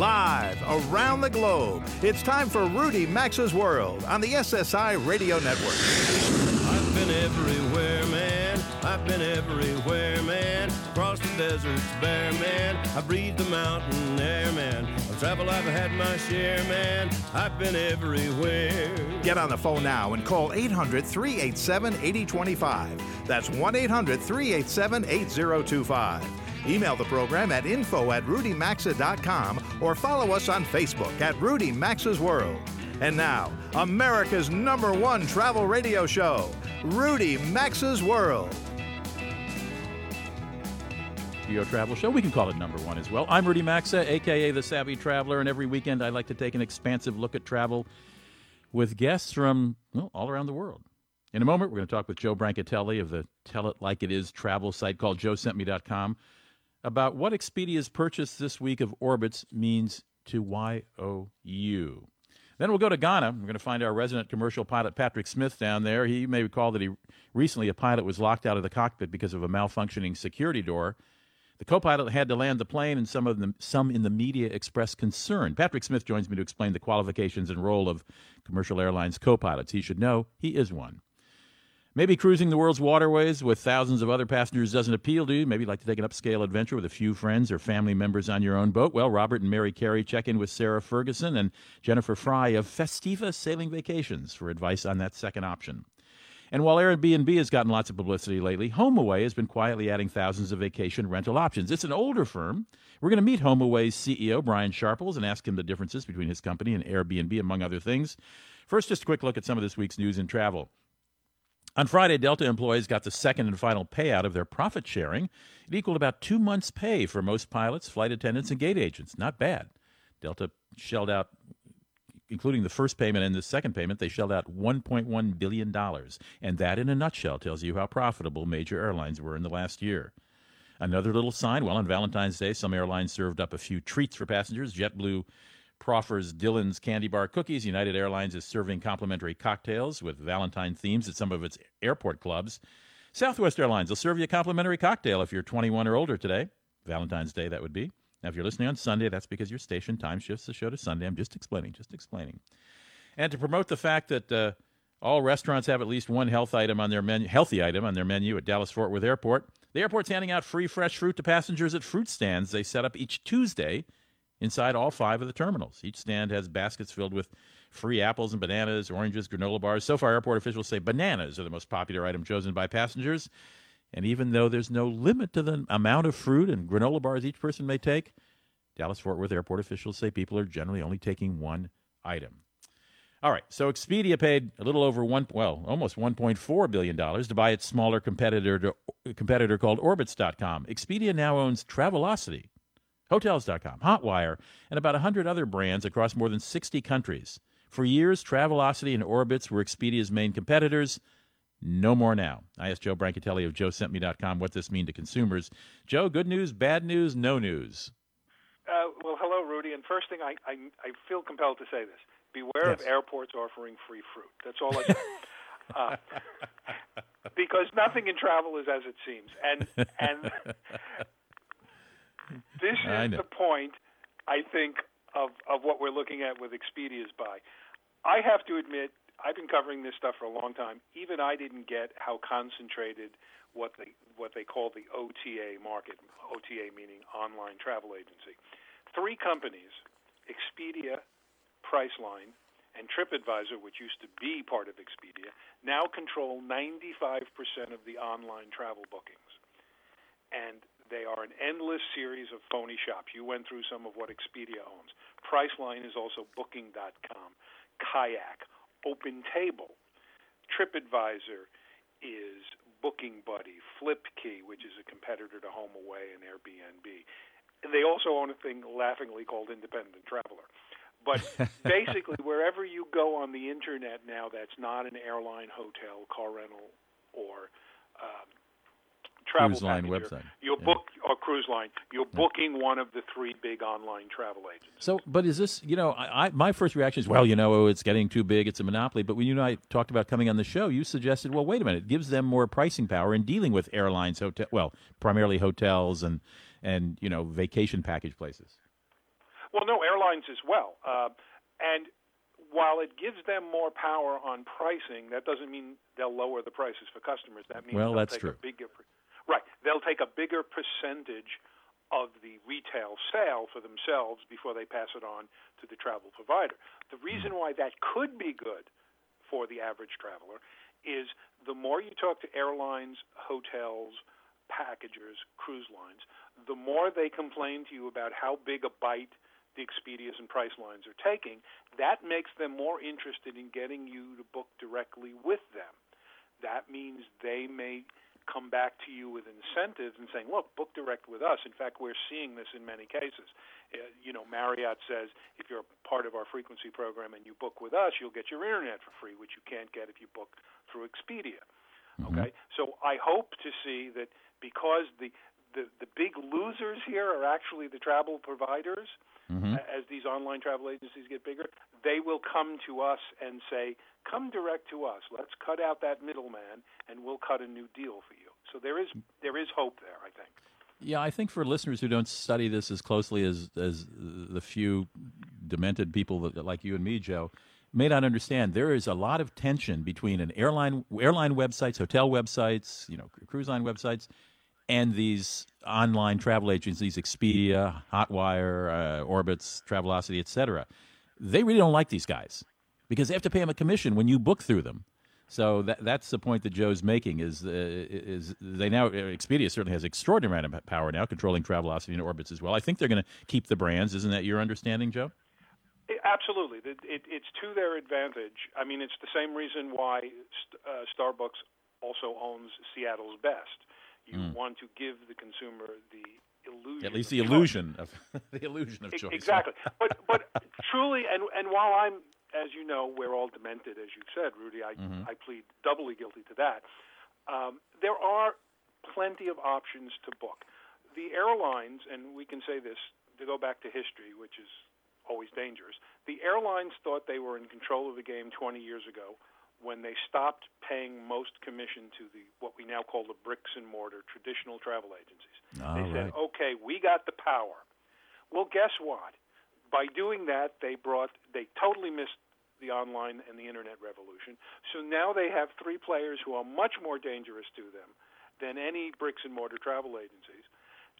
Live around the globe, it's time for Rudy Maxa's World on the SSI Radio Network. I've been everywhere, man. I've been everywhere, man. Across the deserts bare, man. I breathed the mountain air, man. Of travel, I've had my share, man. I've been everywhere. Get on the phone now and call 800 387 8025. That's 1 800 387 8025. Email the program at info at rudymaxa.com or follow us on Facebook at Rudy Maxa's World. And now, America's number one travel radio show, Rudy Maxa's World. Travel Show. We can call it number one as well. I'm Rudy Maxa, aka the Savvy Traveler, and every weekend I like to take an expansive look at travel with guests from well, all around the world. In a moment, we're going to talk with Joe Brancatelli of the Tell It Like It Is travel site called joesentme.com about what Expedia's purchase this week of Orbitz means to YOU. Then we'll go to Ghana. We're going to find our resident commercial pilot, Patrick Smith, down there. He may recall that he recently a pilot was locked out of the cockpit because of a malfunctioning security door. The co-pilot had to land the plane, and some of them, some in the media expressed concern. Patrick Smith joins me to explain the qualifications and role of commercial airlines co-pilots. He should know he is one. Maybe cruising the world's waterways with thousands of other passengers doesn't appeal to you. Maybe you'd like to take an upscale adventure with a few friends or family members on your own boat. Well, Robert and Mary Carey check in with Sarah Ferguson and Jennifer Fry of Festiva Sailing Vacations for advice on that second option. And while Airbnb has gotten lots of publicity lately, HomeAway has been quietly adding thousands of vacation rental options. It's an older firm. We're going to meet HomeAway's CEO, Brian Sharples, and ask him the differences between his company and Airbnb, among other things. First, just a quick look at some of this week's news and travel. On Friday, Delta employees got the second and final payout of their profit sharing. It equaled about two months' pay for most pilots, flight attendants, and gate agents. Not bad. Delta shelled out, including the first payment and the second payment, they shelled out $1.1 billion. And that, in a nutshell, tells you how profitable major airlines were in the last year. Another little sign well, on Valentine's Day, some airlines served up a few treats for passengers. JetBlue proffers Dylan's candy bar cookies. United Airlines is serving complimentary cocktails with Valentine themes at some of its airport clubs. Southwest Airlines will serve you a complimentary cocktail if you're 21 or older today. Valentine's Day, that would be. Now, if you're listening on Sunday, that's because your station time shifts the show to Sunday. I'm just explaining, just explaining. And to promote the fact that uh, all restaurants have at least one health item on their menu, healthy item on their menu at Dallas Fort Worth Airport, the airport's handing out free fresh fruit to passengers at fruit stands they set up each Tuesday inside all five of the terminals. Each stand has baskets filled with free apples and bananas, oranges, granola bars. So far, airport officials say bananas are the most popular item chosen by passengers. And even though there's no limit to the amount of fruit and granola bars each person may take, Dallas Fort Worth airport officials say people are generally only taking one item. All right, so Expedia paid a little over one, well, almost 1.4 billion dollars to buy its smaller competitor to, competitor called Orbitz.com. Expedia now owns Travelocity, Hotels.com, Hotwire, and about 100 other brands across more than 60 countries. For years, Travelocity and Orbitz were Expedia's main competitors. No more now. I asked Joe Brancatelli of JoeSentMe.com what this means to consumers. Joe, good news, bad news, no news. Uh, well, hello, Rudy. And first thing, I, I, I feel compelled to say this: beware Yes. of airports offering free fruit. That's all I uh, because nothing in travel is as it seems, and and this is the point, I think, of of what we're looking at with Expedia's buy. I have to admit, I've been covering this stuff for a long time. Even I didn't get how concentrated what they what they call the OTA market, OTA meaning online travel agency. Three companies, Expedia, Priceline, and TripAdvisor, which used to be part of Expedia, now control 95% of the online travel bookings. And they are an endless series of phony shops. You went through some of what Expedia owns. Priceline is also Booking.com, Kayak, OpenTable. TripAdvisor is Booking Buddy, FlipKey, which is a competitor to HomeAway and Airbnb. And they also own a thing laughingly called Independent Traveler. But basically, wherever you go on the internet now that's not an airline, hotel, car rental, or um, travel Cruise line website. you'll Yeah. book or cruise line. You're booking one of the three big online travel agents. So, but is this, you know, I, I my first reaction is, well, you know, oh, it's getting too big, it's a monopoly. But when you and I talked about coming on the show, you suggested, well, wait a minute, it gives them more pricing power in dealing with airlines, hotel, well, primarily hotels and and you know vacation package places. Well, no, airlines as well. Uh, and while it gives them more power on pricing, that doesn't mean they'll lower the prices for customers. That means well, that's true. bigger, right? They'll take a bigger percentage of the retail sale for themselves before they pass it on to the travel provider. The reason why that could be good for the average traveler is the more you talk to airlines, hotels, packagers, cruise lines, the more they complain to you about how big a bite the Expedias and Pricelines are taking, that makes them more interested in getting you to book directly with them. That means they may come back to you with incentives and saying, "Look, book direct with us." In fact, we're seeing this in many cases. Uh, you know, Marriott says if you're part of our frequency program and you book with us, you'll get your internet for free, which you can't get if you book through Expedia. Mm-hmm. Okay, so I hope to see that because the the, the big losers here are actually the travel providers. Mm-hmm. As these online travel agencies get bigger, they will come to us and say, "Come direct to us. Let's cut out that middleman, and we'll cut a new deal for you." So there is there is hope there, I think. Yeah, I think for listeners who don't study this as closely as as the few demented people that, like you and me, Joe, may not understand, there is a lot of tension between an airline airline websites, hotel websites, you know, cruise line websites, and these online travel agencies, Expedia, Hotwire, uh, Orbitz, Travelocity, etc. They really don't like these guys because they have to pay them a commission when you book through them. So that, that's the point that Joe's making is uh, is they now Expedia certainly has extraordinary amount of power now controlling Travelocity and Orbitz as well. I think they're going to keep the brands. Isn't that your understanding, Joe? Absolutely, it, it, it's to their advantage. I mean, it's the same reason why uh, Starbucks also owns Seattle's Best. You Mm. want to give the consumer the illusion, At least of the choice. illusion of the illusion of choice. Exactly. but but truly, and and while I'm, as you know, we're all demented, as you said, Rudy. I Mhm. I plead doubly guilty to that. Um, there are plenty of options to book. The airlines, and we can say this to go back to history, which is always dangerous. The airlines thought they were in control of the game 20 years ago when they stopped paying most commission to the what we now call the bricks and mortar traditional travel agencies. All they right. said, "Okay, we got the power." Well, guess what? By doing that, they brought they totally missed the online and the internet revolution. So now they have three players who are much more dangerous to them than any bricks and mortar travel agencies.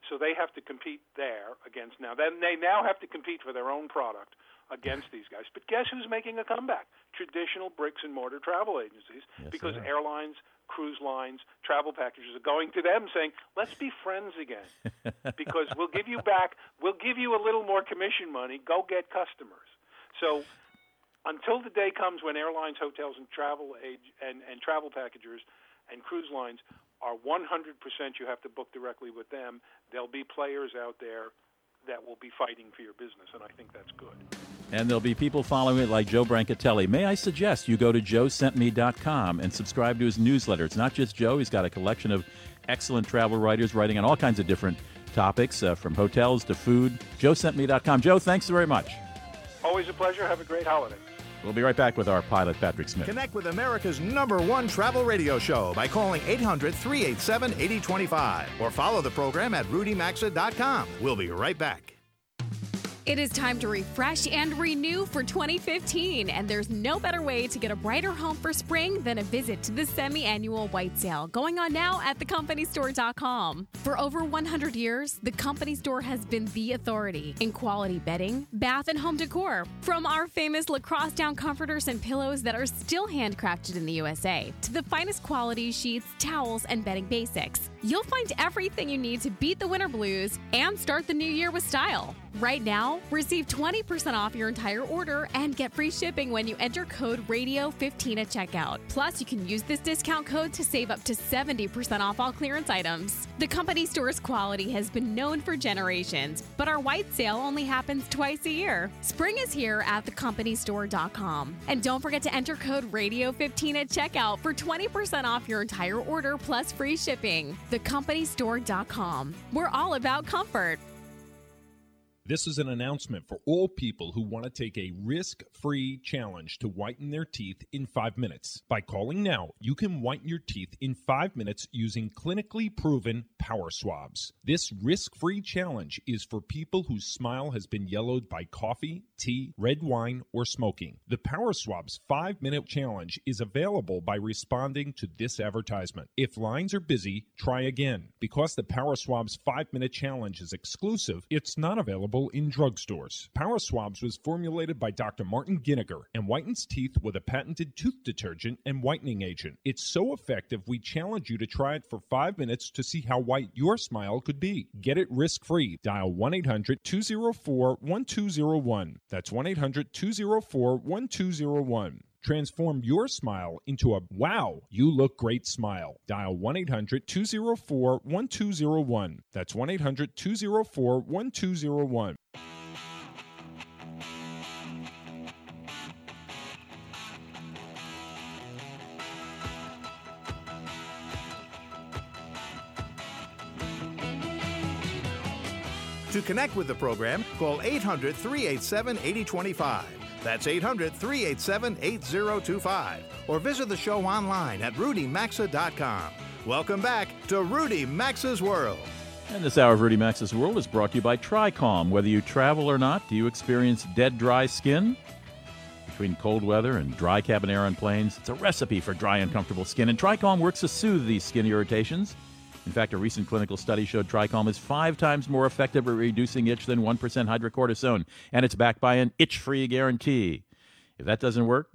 So they have to compete there against now. Then they now have to compete for their own product against these guys. But guess who's making a comeback? Traditional bricks and mortar travel agencies Yes, because airlines, cruise lines, travel packages are going to them saying, "Let's be friends again." because we'll give you back, we'll give you a little more commission money. Go get customers. So until the day comes when airlines, hotels, and travel age and, and travel packagers and cruise lines are 100% you have to book directly with them, there'll be players out there that will be fighting for your business, and I think that's good. And there'll be people following it like Joe Brancatelli. May I suggest you go to joesentme.com and subscribe to his newsletter? It's not just Joe, he's got a collection of excellent travel writers writing on all kinds of different topics, uh, from hotels to food. joesentme.com. Joe, thanks very much. Always a pleasure. Have a great holiday. We'll be right back with our pilot, Patrick Smith. Connect with America's number one travel radio show by calling 800 387 8025 or follow the program at rudymaxa.com. We'll be right back. It is time to refresh and renew for 2015, and there's no better way to get a brighter home for spring than a visit to the semi annual white sale going on now at thecompanystore.com. For over 100 years, the Company Store has been the authority in quality bedding, bath, and home decor. From our famous lacrosse down comforters and pillows that are still handcrafted in the USA to the finest quality sheets, towels, and bedding basics, you'll find everything you need to beat the winter blues and start the new year with style. Right now, receive 20% off your entire order and get free shipping when you enter code RADIO15 at checkout. Plus, you can use this discount code to save up to 70% off all clearance items. The company store's quality has been known for generations, but our white sale only happens twice a year. Spring is here at thecompanystore.com. And don't forget to enter code RADIO15 at checkout for 20% off your entire order plus free shipping. Thecompanystore.com. We're all about comfort. This is an announcement for all people who want to take a risk free challenge to whiten their teeth in five minutes. By calling now, you can whiten your teeth in five minutes using clinically proven power swabs. This risk free challenge is for people whose smile has been yellowed by coffee, tea, red wine, or smoking. The Power Swabs five minute challenge is available by responding to this advertisement. If lines are busy, try again. Because the Power Swabs five minute challenge is exclusive, it's not available in drugstores. Power Swabs was formulated by Dr. Martin Giniger and whitens teeth with a patented tooth detergent and whitening agent. It's so effective, we challenge you to try it for five minutes to see how white your smile could be. Get it risk free. Dial 1 800 204 1201. That's 1 800 204 1201. Transform your smile into a wow, you look great smile. Dial 1 800 204 1201. That's 1 800 204 1201. To connect with the program, call 800 387 8025. That's 800 387 8025. Or visit the show online at rudymaxa.com. Welcome back to Rudy Maxa's World. And this hour of Rudy Maxa's World is brought to you by TriCalm. Whether you travel or not, do you experience dead, dry skin? Between cold weather and dry cabin air on planes, it's a recipe for dry, uncomfortable skin. And TriCalm works to soothe these skin irritations. In fact, a recent clinical study showed TriCalm is five times more effective at reducing itch than 1% hydrocortisone, and it's backed by an itch free guarantee. If that doesn't work,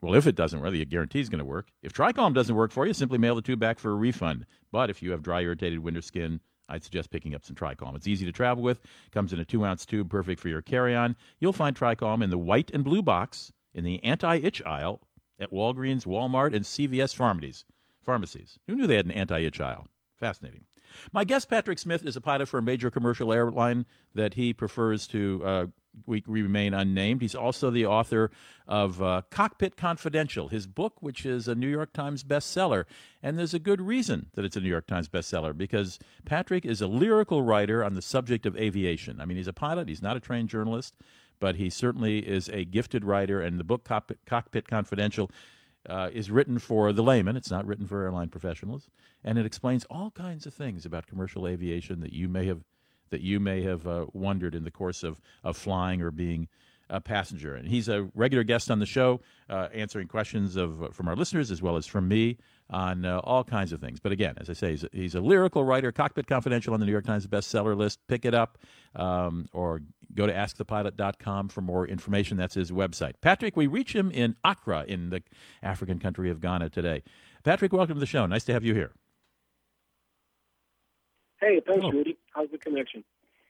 well, if it doesn't work, the guarantee is going to work. If TriCalm doesn't work for you, simply mail the tube back for a refund. But if you have dry, irritated winter skin, I'd suggest picking up some TriCalm. It's easy to travel with, comes in a two ounce tube, perfect for your carry on. You'll find TriCalm in the white and blue box in the anti itch aisle at Walgreens, Walmart, and CVS pharmacies. Pharmacies. Who knew they had an anti itch aisle? Fascinating. My guest, Patrick Smith, is a pilot for a major commercial airline that he prefers to uh, we remain unnamed. He's also the author of uh, Cockpit Confidential, his book, which is a New York Times bestseller. And there's a good reason that it's a New York Times bestseller because Patrick is a lyrical writer on the subject of aviation. I mean, he's a pilot, he's not a trained journalist, but he certainly is a gifted writer. And the book Cockpit, Cockpit Confidential uh, is written for the layman. It's not written for airline professionals, and it explains all kinds of things about commercial aviation that you may have that you may have uh, wondered in the course of, of flying or being a passenger. And he's a regular guest on the show, uh, answering questions of from our listeners as well as from me on uh, all kinds of things. But again, as I say, he's a, he's a, lyrical writer. Cockpit Confidential on the New York Times bestseller list. Pick it up um, or go to askthepilot.com for more information. That's his website. Patrick, we reach him in Accra in the African country of Ghana today. Patrick, welcome to the show. Nice to have you here. Hey, thanks, Hello. Rudy. How's the connection?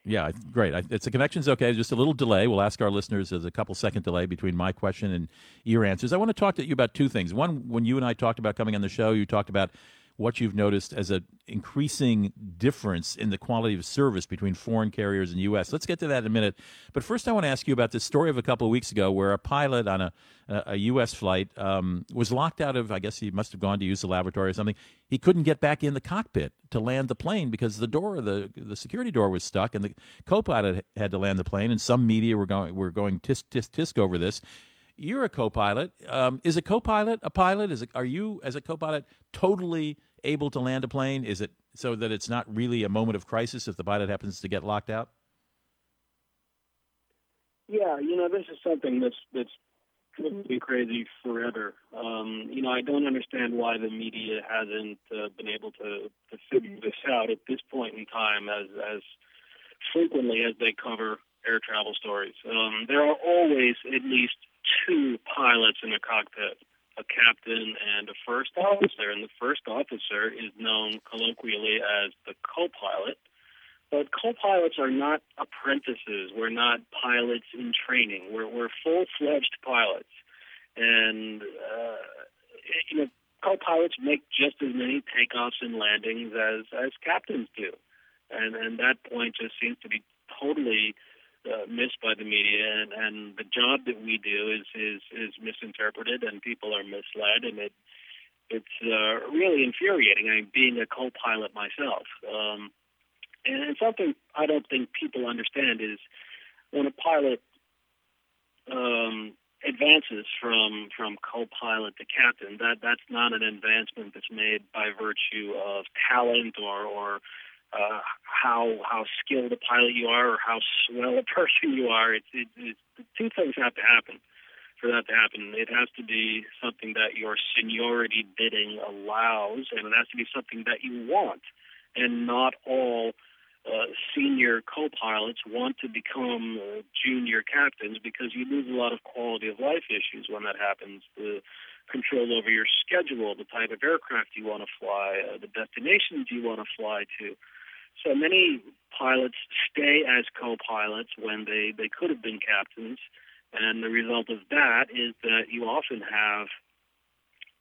Yeah, great. It's the connection's okay. Just a little delay. We'll ask our listeners. There's a couple second delay between my question and your answers. I want to talk to you about two things. One, when you and I talked about coming on the show, you talked about what you've noticed as an increasing difference in the quality of service between foreign carriers and U.S. Let's get to that in a minute. But first, I want to ask you about this story of a couple of weeks ago where a pilot on a, a U.S. flight um, was locked out of, I guess he must have gone to use the lavatory or something. He couldn't get back in the cockpit to land the plane because the door, the, the security door was stuck, and the co pilot had to land the plane. And some media were going, were going tisk, tisk, tisk over this you're a co-pilot. Um, is a co-pilot a pilot? Is are you as a co-pilot totally able to land a plane? Is it so that it's not really a moment of crisis if the pilot happens to get locked out? Yeah, you know, this is something that's that's to be crazy forever. Um, you know, I don't understand why the media hasn't uh, been able to, to figure this out at this point in time, as as frequently as they cover air travel stories. Um, there are always at least two pilots in a cockpit, a captain and a first officer. And the first officer is known colloquially as the co-pilot. But co-pilots are not apprentices. We're not pilots in training. We're, we're full-fledged pilots. And, uh, you know, co-pilots make just as many takeoffs and landings as, as captains do. And, and that point just seems to be totally uh, missed by the media, and, and the job that we do is is is misinterpreted, and people are misled, and it it's uh, really infuriating. I mean, being a co-pilot myself, um, and something I don't think people understand is when a pilot um, advances from from co-pilot to captain, that that's not an advancement that's made by virtue of talent or or uh, how how skilled a pilot you are or how swell a person you are. It's it, it, two things have to happen for that to happen. It has to be something that your seniority bidding allows, and it has to be something that you want, and not all uh, senior co-pilots want to become uh, junior captains because you lose a lot of quality of life issues when that happens. The control over your schedule, the type of aircraft you want to fly, uh, the destinations you want to fly to. So many pilots stay as co-pilots when they, they could have been captains, and the result of that is that you often have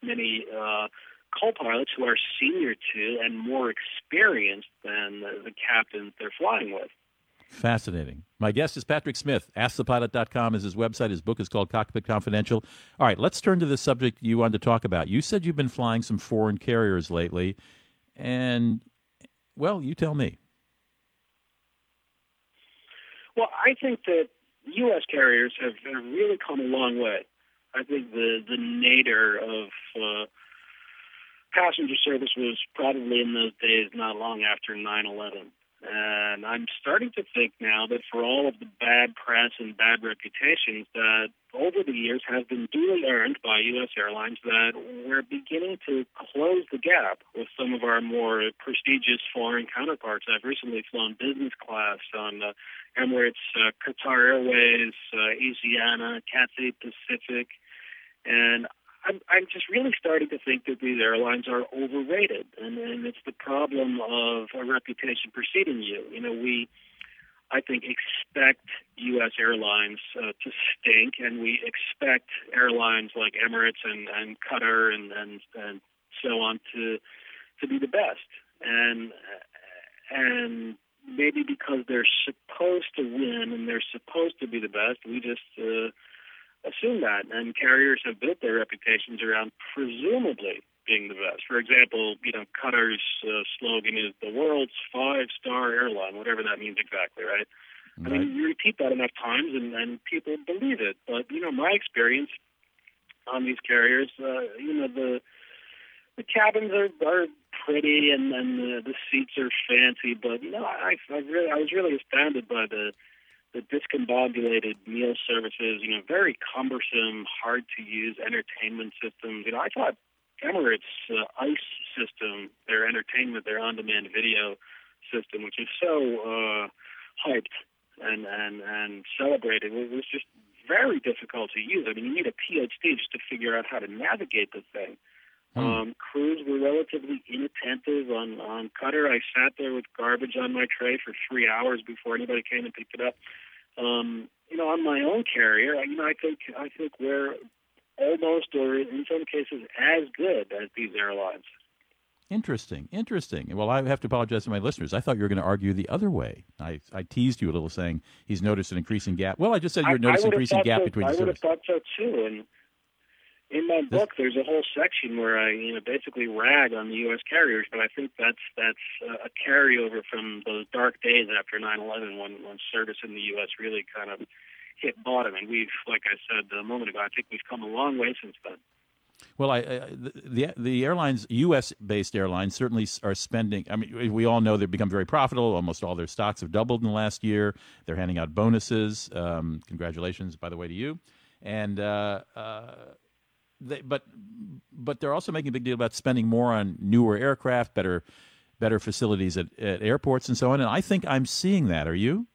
many uh, co-pilots who are senior to and more experienced than the, the captains they're flying with. Fascinating. My guest is Patrick Smith. AskThePilot.com is his website. His book is called Cockpit Confidential. All right, let's turn to the subject you wanted to talk about. You said you've been flying some foreign carriers lately, and, well, you tell me. Well, I think that U.S. carriers have, really come a long way. I think the the nadir of uh, passenger service was probably in those days not long after 9/11. And I'm starting to think now that for all of the bad press and bad reputations that over the years have been duly earned by U.S. airlines, that we're beginning to close the gap with some of our more prestigious foreign counterparts. I've recently flown business class on uh, Emirates, uh, Qatar Airways, uh, Asiana, Cathay Pacific, and I'm, I'm just really starting to think that these airlines are overrated, and, and it's the problem of a reputation preceding you. You know, we, I think, expect U.S. airlines uh, to stink, and we expect airlines like Emirates and, and Qatar and, and and so on to to be the best, and and maybe because they're supposed to win and they're supposed to be the best, we just uh, assume that, and carriers have built their reputations around presumably being the best. For example, you know, Qatar's uh, slogan is the world's five-star airline, whatever that means exactly, right? right? I mean, you repeat that enough times, and, and people believe it. But you know, my experience on these carriers, uh, you know, the the cabins are are pretty, and and the, the seats are fancy, but you know, I I really I was really astounded by the the discombobulated meal services, you know, very cumbersome, hard to use entertainment systems. You know, I thought Emirates uh, ICE system, their entertainment, their on-demand video system, which is so uh, hyped and and and celebrated, it was just very difficult to use. I mean, you need a PhD just to figure out how to navigate the thing. Hmm. Um, crews were relatively inattentive on on Qatar. I sat there with garbage on my tray for three hours before anybody came and picked it up. Um, you know, on my own carrier, you know, I think I think we're almost, or in some cases, as good as these airlines. Interesting, interesting. Well, I have to apologize to my listeners. I thought you were going to argue the other way. I, I teased you a little, saying he's noticed an increasing gap. Well, I just said you noticed an increasing gap so, between I the would have thought so too, and in my book, there's a whole section where I, you know, basically rag on the U.S. carriers, but I think that's that's a carryover from those dark days after 9/11, when when service in the U.S. really kind of hit bottom. And we've, like I said a moment ago, I think we've come a long way since then. Well, I, I, the the airlines, U.S. based airlines, certainly are spending. I mean, we all know they've become very profitable. Almost all their stocks have doubled in the last year. They're handing out bonuses. Um, congratulations, by the way, to you. And uh, uh, they, but but they're also making a big deal about spending more on newer aircraft, better better facilities at, at airports, and so on. And I think I'm seeing that. Are you?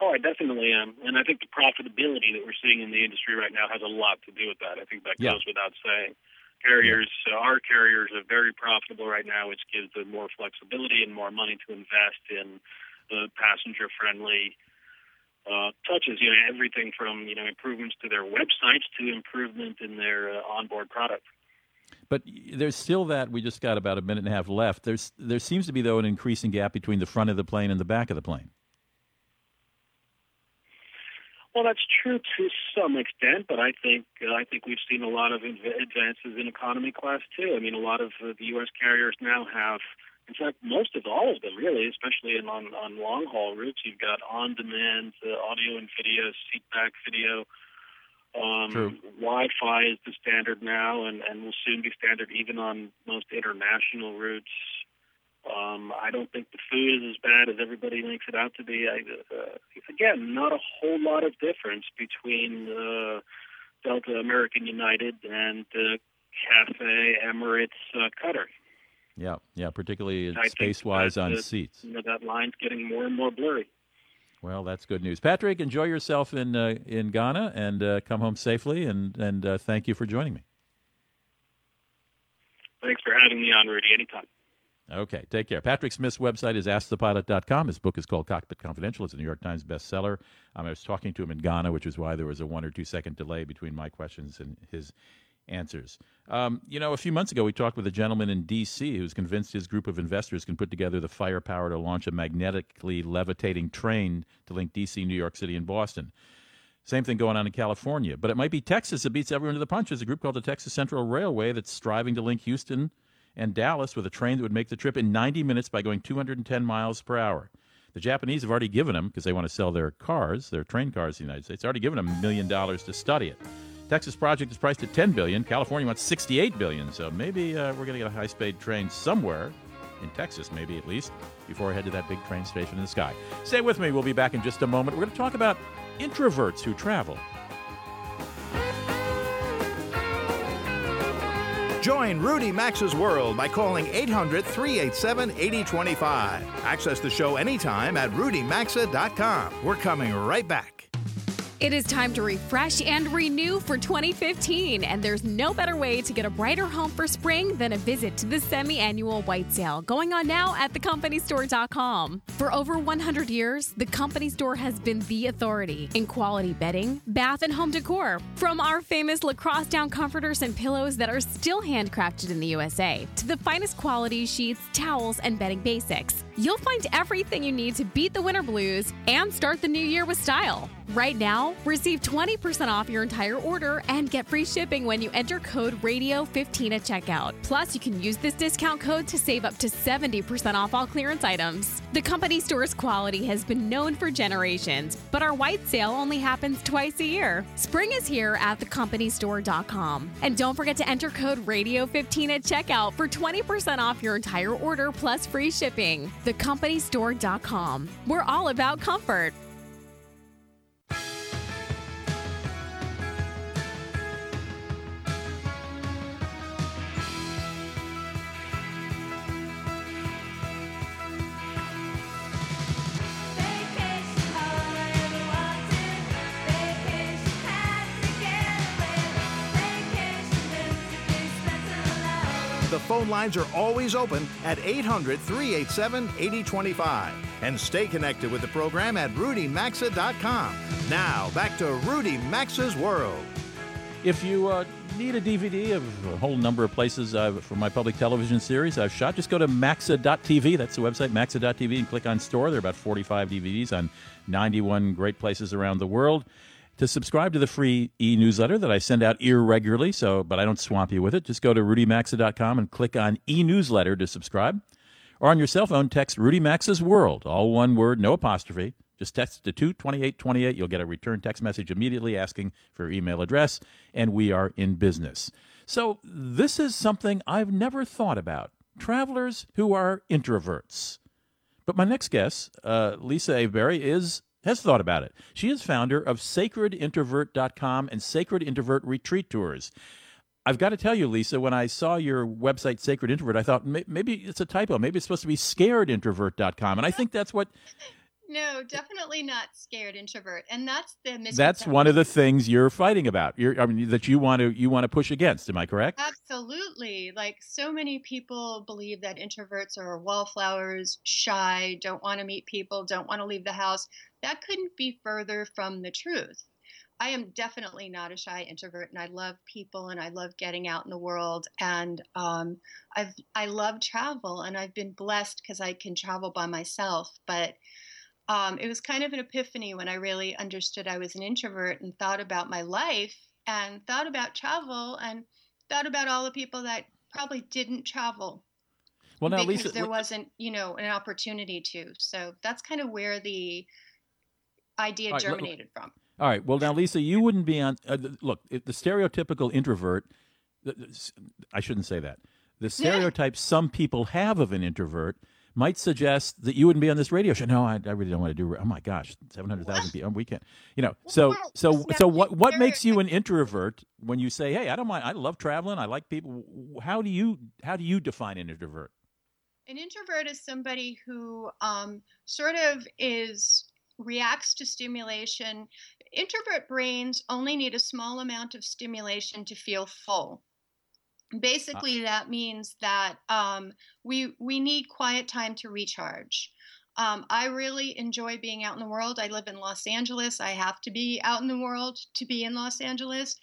Oh, I definitely am, and I think the profitability that we're seeing in the industry right now has a lot to do with that. I think that yeah. goes without saying. Carriers, yeah. uh, our carriers are very profitable right now, which gives them more flexibility and more money to invest in the passenger-friendly uh, touches you know everything from you know improvements to their websites to improvement in their uh, onboard product. But there's still that we just got about a minute and a half left. There's there seems to be though an increasing gap between the front of the plane and the back of the plane. Well, that's true to some extent, but I think uh, I think we've seen a lot of advances in economy class too. I mean, a lot of uh, the U.S. carriers now have in fact, most of all of them, really, especially in, on on long haul routes, you've got on demand uh, audio and video, seat back video. Um, True. Wi-Fi is the standard now, and, and will soon be standard even on most international routes. Um, I don't think the food is as bad as everybody makes it out to be. I, uh, again, not a whole lot of difference between uh, Delta, American United, and uh, Cathay, Emirates, uh, Qatar. Yeah, yeah, particularly space wise on uh, seats. You know, that line's getting more and more blurry. Well, that's good news. Patrick, enjoy yourself in uh, in Ghana and uh, come home safely. And and uh, thank you for joining me. Thanks for having me on, Rudy. Anytime. Okay, take care. Patrick Smith's website is AskThePilot.com. His book is called Cockpit Confidential. It's a New York Times bestseller. Um, I was talking to him in Ghana, which is why there was a one or two second delay between my questions and his answers. Um, you know, a few months ago, we talked with a gentleman in D.C. who's convinced his group of investors can put together the firepower to launch a magnetically levitating train to link D.C., New York City, and Boston. Same thing going on in California. But it might be Texas that beats everyone to the punch. There's a group called the Texas Central Railway that's striving to link Houston and Dallas with a train that would make the trip in 90 minutes by going 210 miles per hour. The Japanese have already given them, because they want to sell their cars, their train cars in the United States, already given them a million dollars to study it. Texas project is priced at 10 billion. California wants 68 billion. So maybe uh, we're going to get a high-speed train somewhere in Texas, maybe at least, before I head to that big train station in the sky. Stay with me. We'll be back in just a moment. We're going to talk about introverts who travel. Join Rudy Maxa's World by calling 800 387 8025. Access the show anytime at rudymaxa.com. We're coming right back. It is time to refresh and renew for 2015, and there's no better way to get a brighter home for spring than a visit to the semi annual white sale going on now at thecompanystore.com. For over 100 years, the Company Store has been the authority in quality bedding, bath, and home decor. From our famous lacrosse down comforters and pillows that are still handcrafted in the USA to the finest quality sheets, towels, and bedding basics. You'll find everything you need to beat the winter blues and start the new year with style. Right now, receive 20% off your entire order and get free shipping when you enter code RADIO15 at checkout. Plus, you can use this discount code to save up to 70% off all clearance items. The company store's quality has been known for generations, but our white sale only happens twice a year. Spring is here at thecompanystore.com. And don't forget to enter code RADIO15 at checkout for 20% off your entire order plus free shipping. Thecompanystore.com. We're all about comfort. Phone lines are always open at 800 387 8025. And stay connected with the program at rudymaxa.com. Now, back to Rudy Maxa's World. If you uh, need a DVD of a whole number of places uh, for my public television series I've shot, just go to maxa.tv. That's the website, maxa.tv, and click on store. There are about 45 DVDs on 91 great places around the world. To subscribe to the free e-newsletter that I send out irregularly, so but I don't swamp you with it, just go to rudymaxa.com and click on e-newsletter to subscribe. Or on your cell phone, text Rudy Maxa's World, all one word, no apostrophe. Just text to 22828. You'll get a return text message immediately asking for your email address, and we are in business. So, this is something I've never thought about travelers who are introverts. But my next guest, uh, Lisa Avery, is has thought about it. She is founder of sacredintrovert.com and Sacred Introvert Retreat Tours. I've got to tell you, Lisa, when I saw your website, Sacred Introvert, I thought maybe it's a typo. Maybe it's supposed to be scaredintrovert.com. And I think that's what No, definitely not scared introvert, and that's the misconception. that's one of the things you're fighting about. You're, I mean, that you want to you want to push against. Am I correct? Absolutely. Like so many people believe that introverts are wallflowers, shy, don't want to meet people, don't want to leave the house. That couldn't be further from the truth. I am definitely not a shy introvert, and I love people, and I love getting out in the world, and um, I've I love travel, and I've been blessed because I can travel by myself. But um, it was kind of an epiphany when I really understood I was an introvert and thought about my life and thought about travel and thought about all the people that probably didn't travel. Well, now, because Lisa, there wasn't, you know, an opportunity to. So that's kind of where the idea right, germinated from. All right. Well, now, Lisa, you wouldn't be on. Uh, look, if the stereotypical introvert. th- th- s- I shouldn't say that. The stereotype some people have of an introvert might suggest that you wouldn't be on this radio show. No, I, I really don't want to do. Oh my gosh, seven hundred thousand people. We can't. You know. So, so, so, what? What makes you an introvert when you say, "Hey, I don't mind. I love traveling. I like people." How do you how do you define an introvert? An introvert is somebody who um, sort of is reacts to stimulation. Introvert brains only need a small amount of stimulation to feel full. Basically, that means that um, we we need quiet time to recharge. Um, I really enjoy being out in the world. I live in Los Angeles. I have to be out in the world to be in Los Angeles.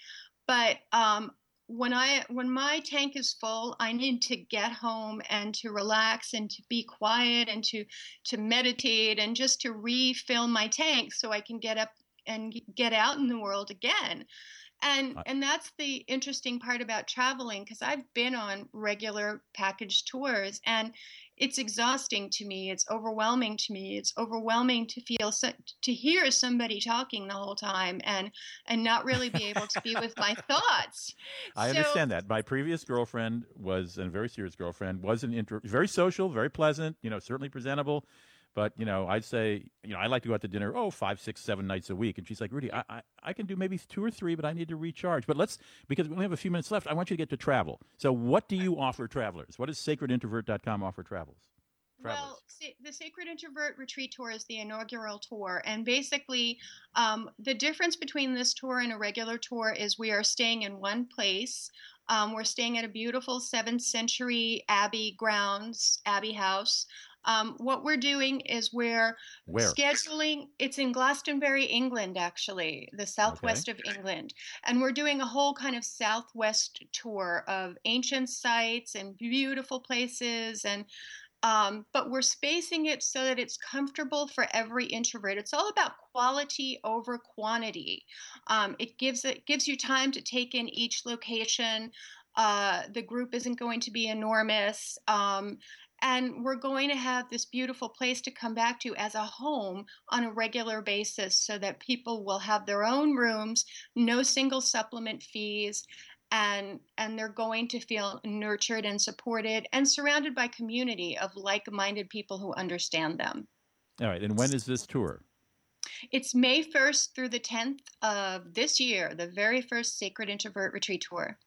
But um, when I when my tank is full, I need to get home and to relax and to be quiet and to to meditate and just to refill my tank so I can get up and get out in the world again. And I- and that's the interesting part about traveling because I've been on regular package tours and it's exhausting to me. It's overwhelming to me. It's overwhelming to feel so, to hear somebody talking the whole time and and not really be able to be with my thoughts. I So- understand that. My previous girlfriend was, and a very serious girlfriend, was an intro, very social, very pleasant, you know, certainly presentable. But, you know, I'd say, you know, I like to go out to dinner, oh, five, six, seven nights a week. And she's like, Rudy, I, I, I can do maybe two or three, but I need to recharge. But let's, because we only have a few minutes left, I want you to get to travel. So what do you offer travelers? What does sacredintrovert.com offer travels? Well, the Sacred Introvert Retreat Tour is the inaugural tour. And basically, um, the difference between this tour and a regular tour is we are staying in one place. Um, we're staying at a beautiful 7th century Abbey grounds, Abbey House. Um, what we're doing is we're Where? scheduling, it's in Glastonbury, England, actually, the southwest of England. And we're doing a whole kind of southwest tour of ancient sites and beautiful places and um, but we're spacing it so that it's comfortable for every introvert. It's all about quality over quantity. Um, it gives it gives you time to take in each location. Uh, the group isn't going to be enormous. Um, and we're going to have this beautiful place to come back to as a home on a regular basis so that people will have their own rooms, no single supplement fees, and and they're going to feel nurtured and supported and surrounded by community of like-minded people who understand them. All right. And when is this tour? It's May 1st through the 10th of this year, the very first Sacred Introvert Retreat Tour.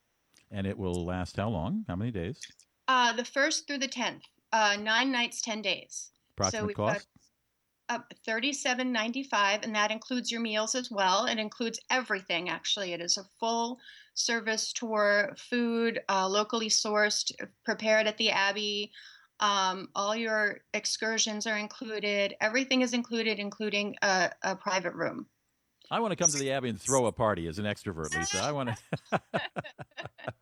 And it will last how long? How many days? Uh, the 1st through the 10th, uh, nine nights, 10 days. Approximate we've got- Uh, Thirty-seven ninety-five, and that includes your meals as well. It includes everything. Actually, it is a full service tour, food uh, locally sourced, prepared at the Abbey. Um, all your excursions are included. Everything is included, including a, a private room. I want to come to the Abbey and throw a party as an extrovert, Lisa. I want to.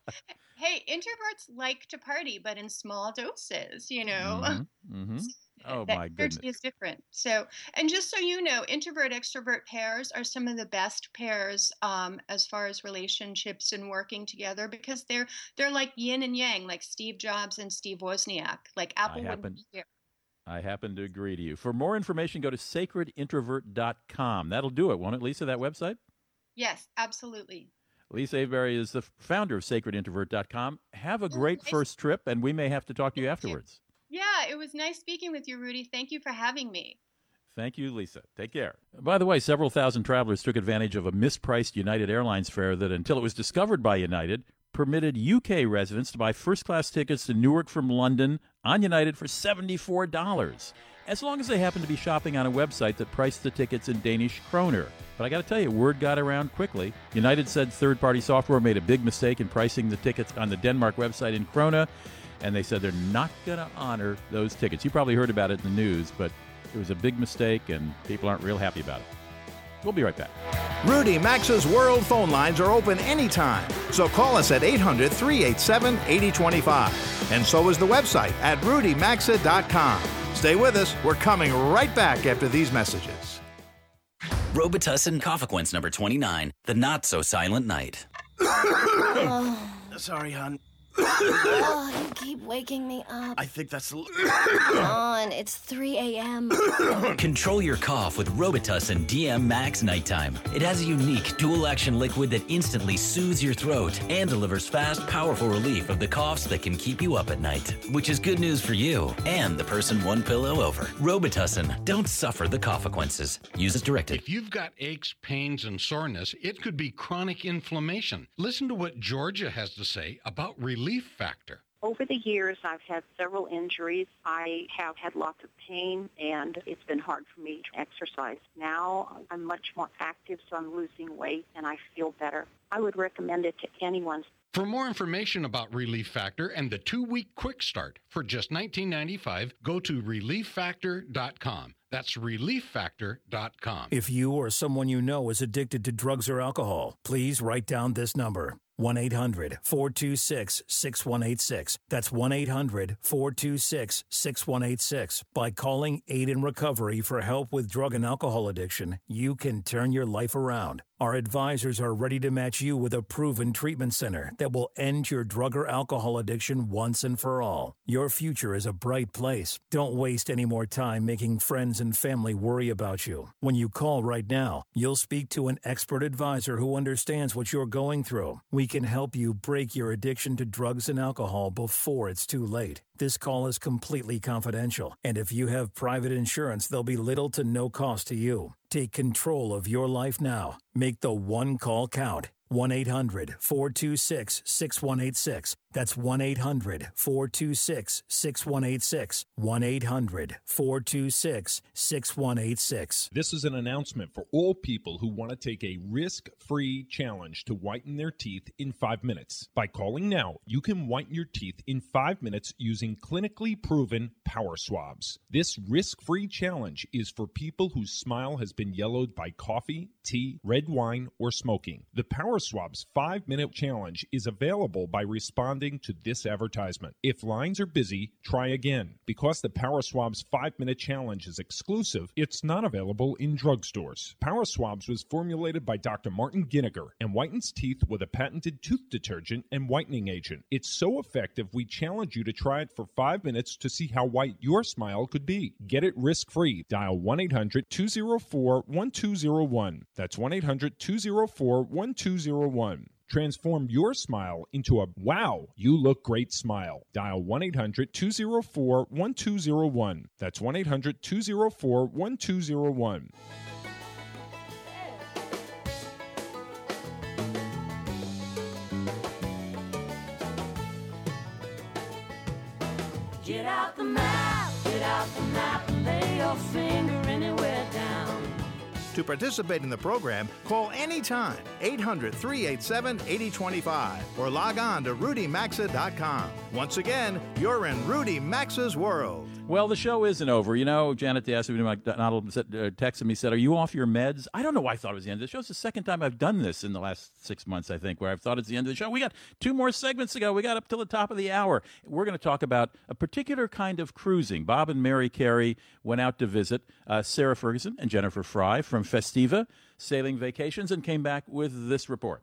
Hey, introverts like to party, but in small doses. You know. Mm-hmm. Oh that my goodness! is different. So, and just so you know, introvert extrovert pairs are some of the best pairs um, as far as relationships and working together because they're they're like yin and yang, like Steve Jobs and Steve Wozniak, like Apple happen- wouldn't be here. I happen to agree to you. For more information, go to sacredintrovert.com. That'll do it, won't it, Lisa? That website. Yes, absolutely. Lisa Avery is the founder of sacredintrovert.com. Have a great nice. first trip, and we may have to talk to you Thank you. afterwards. Yeah, it was nice speaking with you, Rudy. Thank you for having me. Thank you, Lisa. Take care. By the way, several thousand travelers took advantage of a mispriced United Airlines fare that, until it was discovered by United, permitted UK residents to buy first class tickets to Newark from London on United for $74, as long as they happen to be shopping on a website that priced the tickets in Danish kroner. But I got to tell you, word got around quickly. United said third party software made a big mistake in pricing the tickets on the Denmark website in krona, and they said they're not going to honor those tickets. You probably heard about it in the news, but it was a big mistake, and people aren't real happy about it. We'll be right back. Rudy Maxa's World phone lines are open anytime. So call us at 800 387 8025. And so is the website at rudymaxa.com. Stay with us. We're coming right back after these messages. Robitussin Coughsequence number 29, the not so silent night. Sorry, hon. Oh, you keep waking me up. I think that's. Come on, it's 3 a.m. Control your cough with Robitussin DM Max Nighttime. It has a unique dual action liquid that instantly soothes your throat and delivers fast, powerful relief of the coughs that can keep you up at night, which is good news for you and the person one pillow over. Robitussin. Don't suffer the consequences. Use as directed. If you've got aches, pains, and soreness, it could be chronic inflammation. Listen to what Georgia has to say about relief factor. Over the years, I've had several injuries. I have had lots of pain, and it's been hard for me to exercise. Now I'm much more active, so I'm losing weight, and I feel better. I would recommend it to anyone. For more information about Relief Factor and the two-week quick start for just $19.95, go to relieffactor.com. That's relieffactor.com. If you or someone you know is addicted to drugs or alcohol, please write down this number 1 800 426 6186. That's 1 800 426 6186. By calling Aid in Recovery for help with drug and alcohol addiction, you can turn your life around. Our advisors are ready to match you with a proven treatment center that will end your drug or alcohol addiction once and for all. Your future is a bright place. Don't waste any more time making friends and family worry about you. When you call right now, you'll speak to an expert advisor who understands what you're going through. We can help you break your addiction to drugs and alcohol before it's too late. This call is completely confidential, and if you have private insurance, there'll be little to no cost to you. Take control of your life now. Make the one call count. 1 800 426 6186. That's 1 800 426 6186. 1 800 426 6186. This is an announcement for all people who want to take a risk free challenge to whiten their teeth in five minutes. By calling now, you can whiten your teeth in five minutes using clinically proven power swabs. This risk free challenge is for people whose smile has been yellowed by coffee, tea, red wine, or smoking. The Power Swabs five minute challenge is available by responding to this advertisement. If lines are busy, try again. Because the Power Swabs five minute challenge is exclusive, it's not available in drugstores. Power Swabs was formulated by Dr. Martin Giniger and whitens teeth with a patented tooth detergent and whitening agent. It's so effective, we challenge you to try it for five minutes to see how white your smile could be. Get it risk free. Dial 1 800 204 1201. That's 1 800 204 1201. Transform your smile into a wow, you look great smile. Dial 1 800 204 1201. That's 1 800 204 1201. Get out the map, get out the map, and lay your finger anywhere down. To participate in the program, call anytime 800 387 8025 or log on to rudymaxa.com. Once again, you're in Rudy Maxa's world. Well, the show isn't over. You know, Janet Dassie McDonald said, uh, texted me, said, Are you off your meds? I don't know why I thought it was the end of the show. It's the second time I've done this in the last six months, I think, where I've thought it's the end of the show. We got two more segments to go. We got up till the top of the hour. We're going to talk about a particular kind of cruising. Bob and Mary Carey went out to visit uh, Sarah Ferguson and Jennifer Fry from Festiva Sailing Vacations and came back with this report.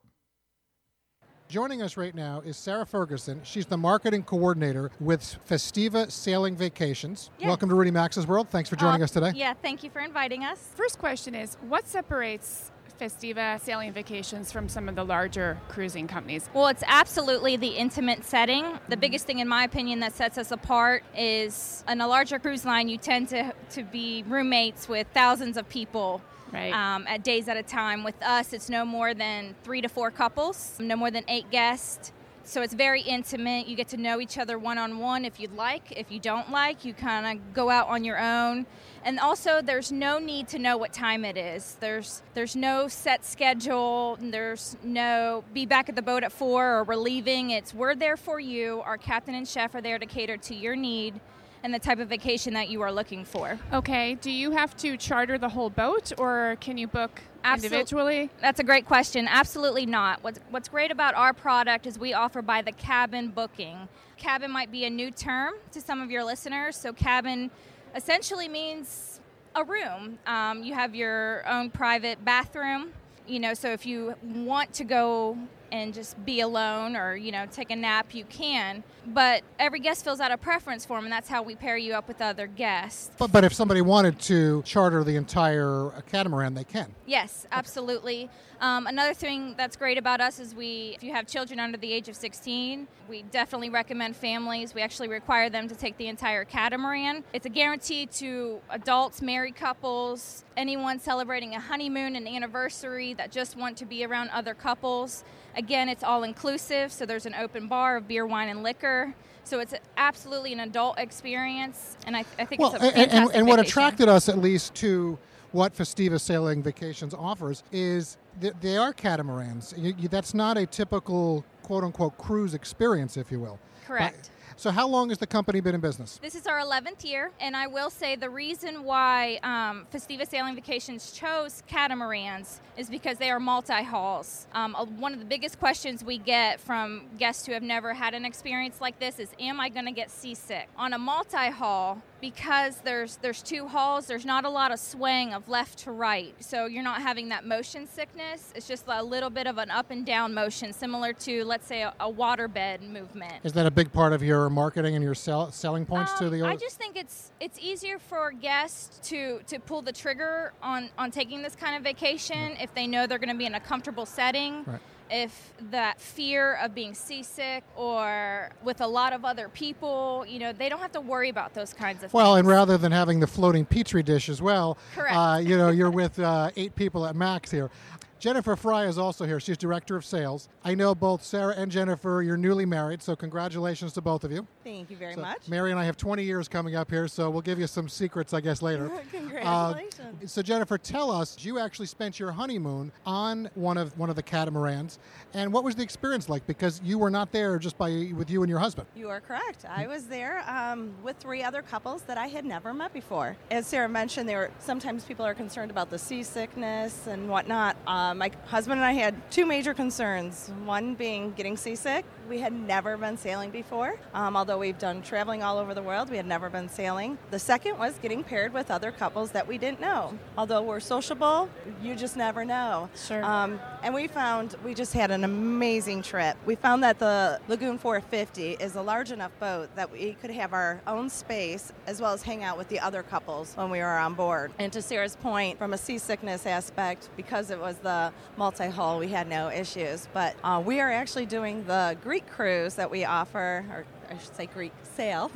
Joining us right now is Sarah Ferguson. She's the marketing coordinator with Festiva Sailing Vacations. Yes. Welcome to Rudy Maxa's World. Thanks for joining Uh, us today. Yeah, thank you for inviting us. First question is what separates Festiva Sailing Vacations from some of the larger cruising companies? Well, it's absolutely the intimate setting. The biggest thing, in my opinion, that sets us apart is in a larger cruise line, you tend to, to be roommates with thousands of people. Right. Um, at days at a time. With us, it's no more than three to four couples, no more than eight guests. So it's very intimate. You get to know each other one on one if you'd like. If you don't like, you kind of go out on your own. And also, there's no need to know what time it is. There's there's no set schedule. There's no be back at the boat at four or we're leaving. It's we're there for you. Our captain and chef are there to cater to your need and the type of vacation that you are looking for. Okay, do you have to charter the whole boat or can you book Absol- individually? That's a great question. Absolutely not. What's, what's great about our product is we offer by the cabin booking. Cabin might be a new term to some of your listeners. So, cabin essentially means a room. Um, you have your own private bathroom. You know, so if you want to go and just be alone or, you know, take a nap, you can. But every guest fills out a preference form, and that's how we pair you up with other guests. But, but if somebody wanted to charter the entire catamaran, they can. Yes, absolutely. Um, another thing that's great about us is we, if you have children under the age of 16, we definitely recommend families. We actually require them to take the entire catamaran. It's a guarantee to adults, married couples, anyone celebrating a honeymoon, an anniversary that just want to be around other couples. Again, it's all inclusive, so there's an open bar of beer, wine, and liquor. So it's absolutely an adult experience, and I, I think Well, it's a and, and, fantastic and what attracted us at least to what Festiva Sailing Vacations offers is that they are catamarans. You, you, that's not a typical quote unquote cruise experience, if you will. Correct. So, how long has the company been in business? This is our 11th year, and I will say the reason why um, Festiva Sailing Vacations chose catamarans is because they are multi hulls. Um, one of the biggest questions we get from guests who have never had an experience like this is Am I going to get seasick? On a multi hull, because there's there's two hulls, there's not a lot of swaying of left to right, so you're not having that motion sickness. It's just a little bit of an up and down motion, similar to let's say a, a waterbed movement. Is that a big part of your marketing and your sell, selling points to the? Um, I just think it's it's easier for guests to to pull the trigger on on taking this kind of vacation if they know they're going to be in a comfortable setting. Right. If that fear of being seasick or with a lot of other people, you know, they don't have to worry about those kinds of Well, things. and rather than having the floating petri dish as well, Correct. Uh, you know, you're with uh, eight people at max here. Jennifer Fry is also here. She's director of sales. I know both Sarah and Jennifer. You're newly married, so congratulations to both of you. Thank you very So, much. Mary and I have 20 years coming up here, so we'll give you some secrets, I guess, later. Congratulations. Uh, so, Jennifer, tell us, you actually spent your honeymoon on one of one of the catamarans, and what was the experience like? Because you were not there just by with you and your husband. You are correct. I was there um, with three other couples that I had never met before. As Sarah mentioned, there were sometimes people are concerned about the seasickness and whatnot. Uh, my husband and I had two major concerns. One being getting seasick. We had never been sailing before, um, although we've done traveling all over the world. We had never been sailing. The second was getting paired with other couples that we didn't know. Although we're sociable, you just never know. Sure. Um, and we found we just had an amazing trip. We found that the Lagoon 450 is a large enough boat that we could have our own space as well as hang out with the other couples when we were on board. And to Sarah's point, from a seasickness aspect, because it was the multi hull, we had no issues. But uh, we are actually doing the Greek cruise that we offer, or I should say Greek sail,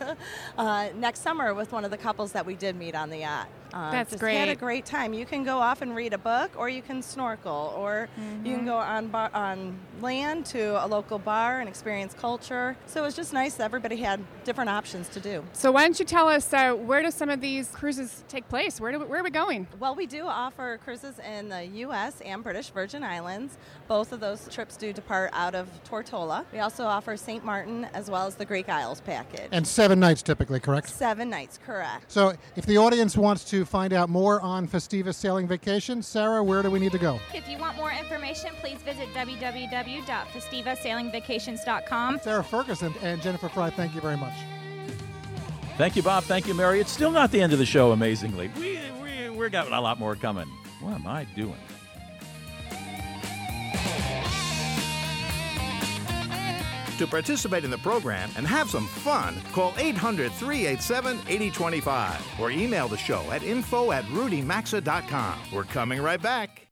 uh, next summer with one of the couples that we did meet on the yacht. Um, That's just Had a great. great time. You can go off and read a book, or you can snorkel, or you can go on bar, on land to a local bar and experience culture. So it was just nice that everybody had different options to do. So why don't you tell us uh, where do some of these cruises take place? Where do we, where are we going? Well, we do offer cruises in the U.S. and British Virgin Islands. Both of those trips do depart out of Tortola. We also offer St. Martin as well as the Greek Isles package. And seven nights typically, correct? Seven nights, correct. So, if the audience wants to find out more on Festiva Sailing Vacation, Sarah, where do we need to go? If you want more information, please visit www.festivasailingvacations.com. Sarah Ferguson and Jennifer Fry, thank you very much. Thank you, Bob. Thank you, Mary. It's still not the end of the show, amazingly. We, we, we're got a lot more coming. What am I doing? To participate in the program and have some fun, call 800 387 8025 or email the show at info at rudymaxa.com. We're coming right back.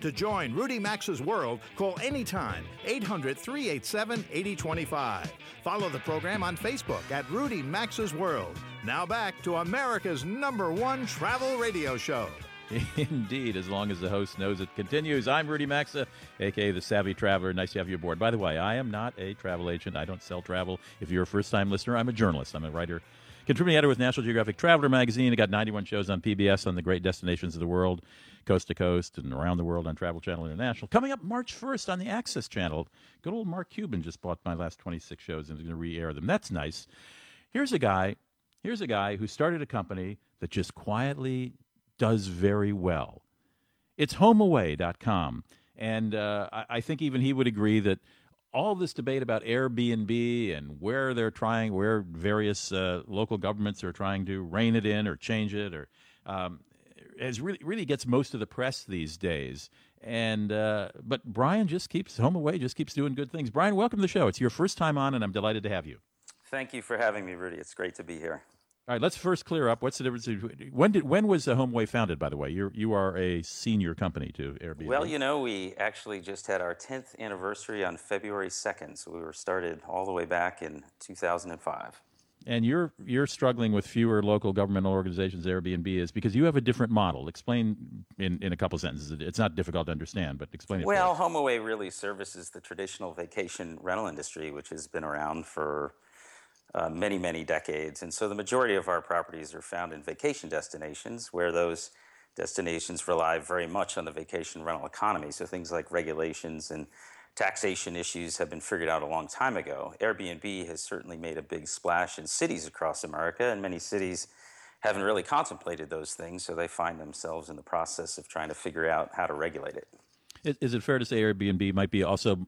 To join Rudy Maxa's World, call anytime 800 387 8025. Follow the program on Facebook at Rudy Maxa's World. Now back to America's number one travel radio show. Indeed, as long as the host knows it continues. I'm Rudy Maxa, aka the Savvy Traveler. Nice to have you aboard. By the way, I am not a travel agent. I don't sell travel. If you're a first time listener, I'm a journalist. I'm a writer, contributing editor with National Geographic Traveler magazine. I got 91 shows on PBS on the great destinations of the world, coast to coast and around the world on Travel Channel International. Coming up March 1st on the Access Channel. Good old Mark Cuban just bought my last 26 shows and is going to re air them. That's nice. Here's a guy. Here's a guy who started a company that just quietly does very well. It's homeaway.com. And uh, I, I think even he would agree that all this debate about Airbnb and where they're trying, where various uh, local governments are trying to rein it in or change it, or um, is really really gets most of the press these days. And uh, but Brian just keeps home away, just keeps doing good things. Brian, welcome to the show. It's your first time on, and I'm delighted to have you. Thank you for having me, Rudy. It's great to be here. All right, let's first clear up what's the difference. between- When did when was uh, HomeAway founded? By the way, you you are a senior company to Airbnb. Well, you know, we actually just had our 10th anniversary on February 2nd, so we were started all the way back in 2005. and you're you're struggling with fewer local governmental organizations. Airbnb is because you have a different model. Explain in, in a couple sentences. It's not difficult to understand, but explain it. Well. HomeAway really services the traditional vacation rental industry, which has been around for uh, many, many decades. And so the majority of our properties are found in vacation destinations where those destinations rely very much on the vacation rental economy. So things like regulations and taxation issues have been figured out a long time ago. Airbnb has certainly made a big splash in cities across America, and many cities haven't really contemplated those things, so they find themselves in the process of trying to figure out how to regulate it. Is, it fair to say Airbnb might be also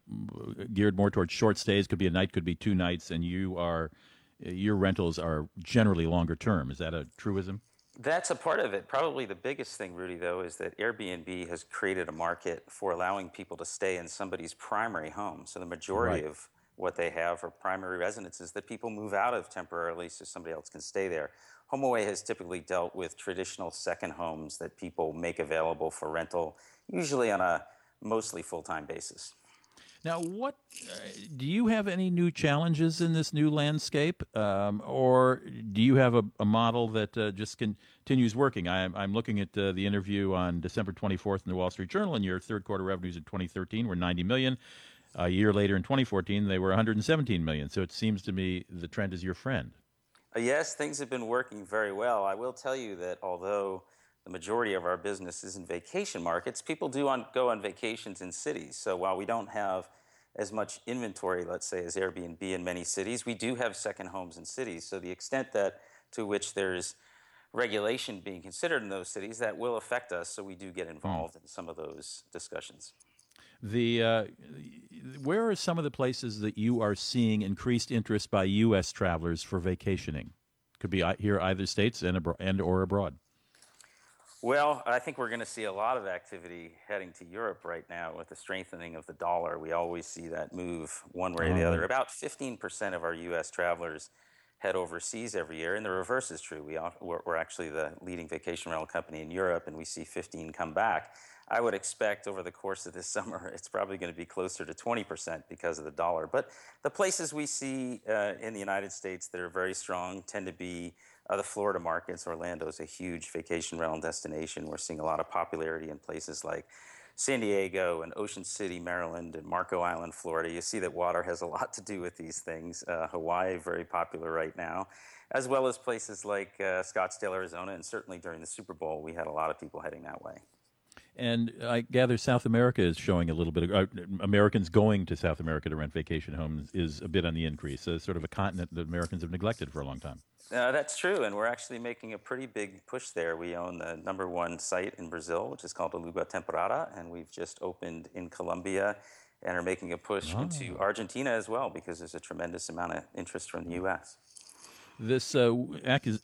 geared more towards short stays? Could be a night, could be two nights, and you are your rentals are generally longer term. Is that a truism? That's a part of it. Probably the biggest thing, Rudy, though, is that Airbnb has created a market for allowing people to stay in somebody's primary home. So the majority Right. of what they have are primary residences that people move out of temporarily so somebody else can stay there. HomeAway has typically dealt with traditional second homes that people make available for rental, usually on a mostly full time basis. Now, what uh, do you have any new challenges in this new landscape, um, or do you have a, a model that uh, just continues working? I'm, I'm looking at uh, the interview on December 24th in the Wall Street Journal, and your third quarter revenues in 2013 were 90 million. A year later, in 2014, they were 117 million. So it seems to me the trend is your friend. Yes, things have been working very well. I will tell you that although the majority of our business is in vacation markets, people do on, go on vacations in cities. So while we don't have as much inventory, let's say, as Airbnb in many cities, we do have second homes in cities. So the extent that to which there's regulation being considered in those cities, that will affect us. So we do get involved in some of those discussions. The uh, where are some of the places that you are seeing increased interest by U.S. travelers for vacationing? Could be here either states and abro- and or abroad. Well, I think we're going to see a lot of activity heading to Europe right now with the strengthening of the dollar. We always see that move one way or the Oh, other. About 15% of our U.S. travelers head overseas every year, and the reverse is true. We, we're actually the leading vacation rental company in Europe, and we see 15 come back. I would expect over the course of this summer, it's probably going to be closer to 20% because of the dollar. But the places we see uh, in the United States that are very strong tend to be uh, the Florida markets. Orlando is a huge vacation rental destination. We're seeing a lot of popularity in places like San Diego and Ocean City, Maryland, and Marco Island, Florida. You see that water has a lot to do with these things. Uh, Hawaii, very popular right now, as well as places like uh, Scottsdale, Arizona, and certainly during the Super Bowl, we had a lot of people heading that way. And I gather South America is showing a little bit of uh, Americans going to South America to rent vacation homes is a bit on the increase. Sort of a continent that Americans have neglected for a long time. Uh, that's true, and we're actually making a pretty big push there. We own the number one site in Brazil, which is called Aluga Temporada, and we've just opened in Colombia and are making a push into Argentina as well because there's a tremendous amount of interest from the U.S. This uh,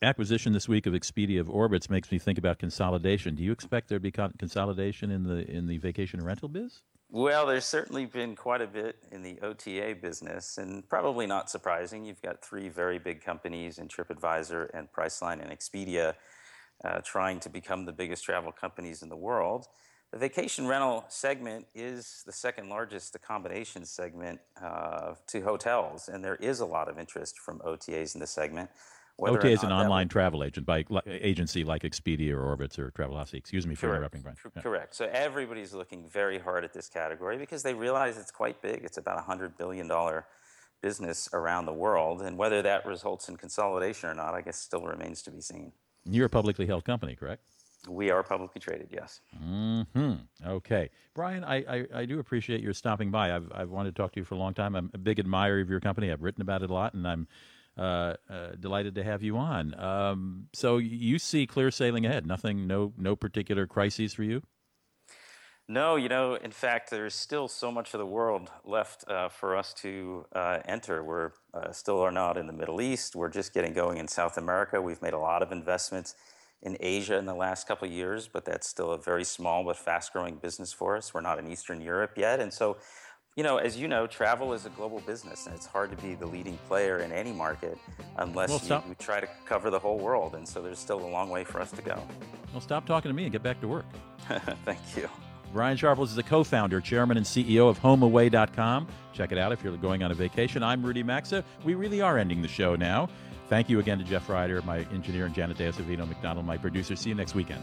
acquisition this week of Expedia of Orbitz makes me think about consolidation. Do you expect there to be consolidation in the in the vacation rental biz? Well, there's certainly been quite a bit in the OTA business, and probably not surprising. You've got three very big companies in TripAdvisor and Priceline and Expedia uh, trying to become the biggest travel companies in the world. The vacation rental segment is the second largest accommodation segment uh, to hotels, and there is a lot of interest from OTAs in the segment. OTA is an online travel agent by li- agency like Expedia or Orbitz or Travelocity. Excuse me for Correct. interrupting, Brian. Yeah. Correct. So everybody's looking very hard at this category because they realize it's quite big. It's about a hundred billion dollar business around the world, and whether that results in consolidation or not, I guess still remains to be seen. You're a publicly held company, correct? We are publicly traded, yes. Hmm. Okay, Brian, I, I, I do appreciate your stopping by. I've I've wanted to talk to you for a long time. I'm a big admirer of your company. I've written about it a lot, and I'm uh, uh, delighted to have you on. Um, so you see clear sailing ahead. Nothing, no no particular crises for you. No, you know, in fact, there's still so much of the world left uh, for us to uh, enter. We're uh, still are not in the Middle East. We're just getting going in South America. We've made a lot of investments in Asia in the last couple of years, but that's still a very small but fast-growing business for us. We're not in Eastern Europe yet, and so. You know, as you know, travel is a global business, and it's hard to be the leading player in any market unless Well, you, you try to cover the whole world. And so there's still a long way for us to go. Well, stop talking to me and get back to work. Thank you. Brian Sharples is the co founder, chairman, and CEO of HomeAway.com. Check it out if you're going on a vacation. I'm Rudy Maxa. We really are ending the show now. Thank you again to Jeff Ryder, my engineer, and Janet Deosavino McDonald, my producer. See you next weekend.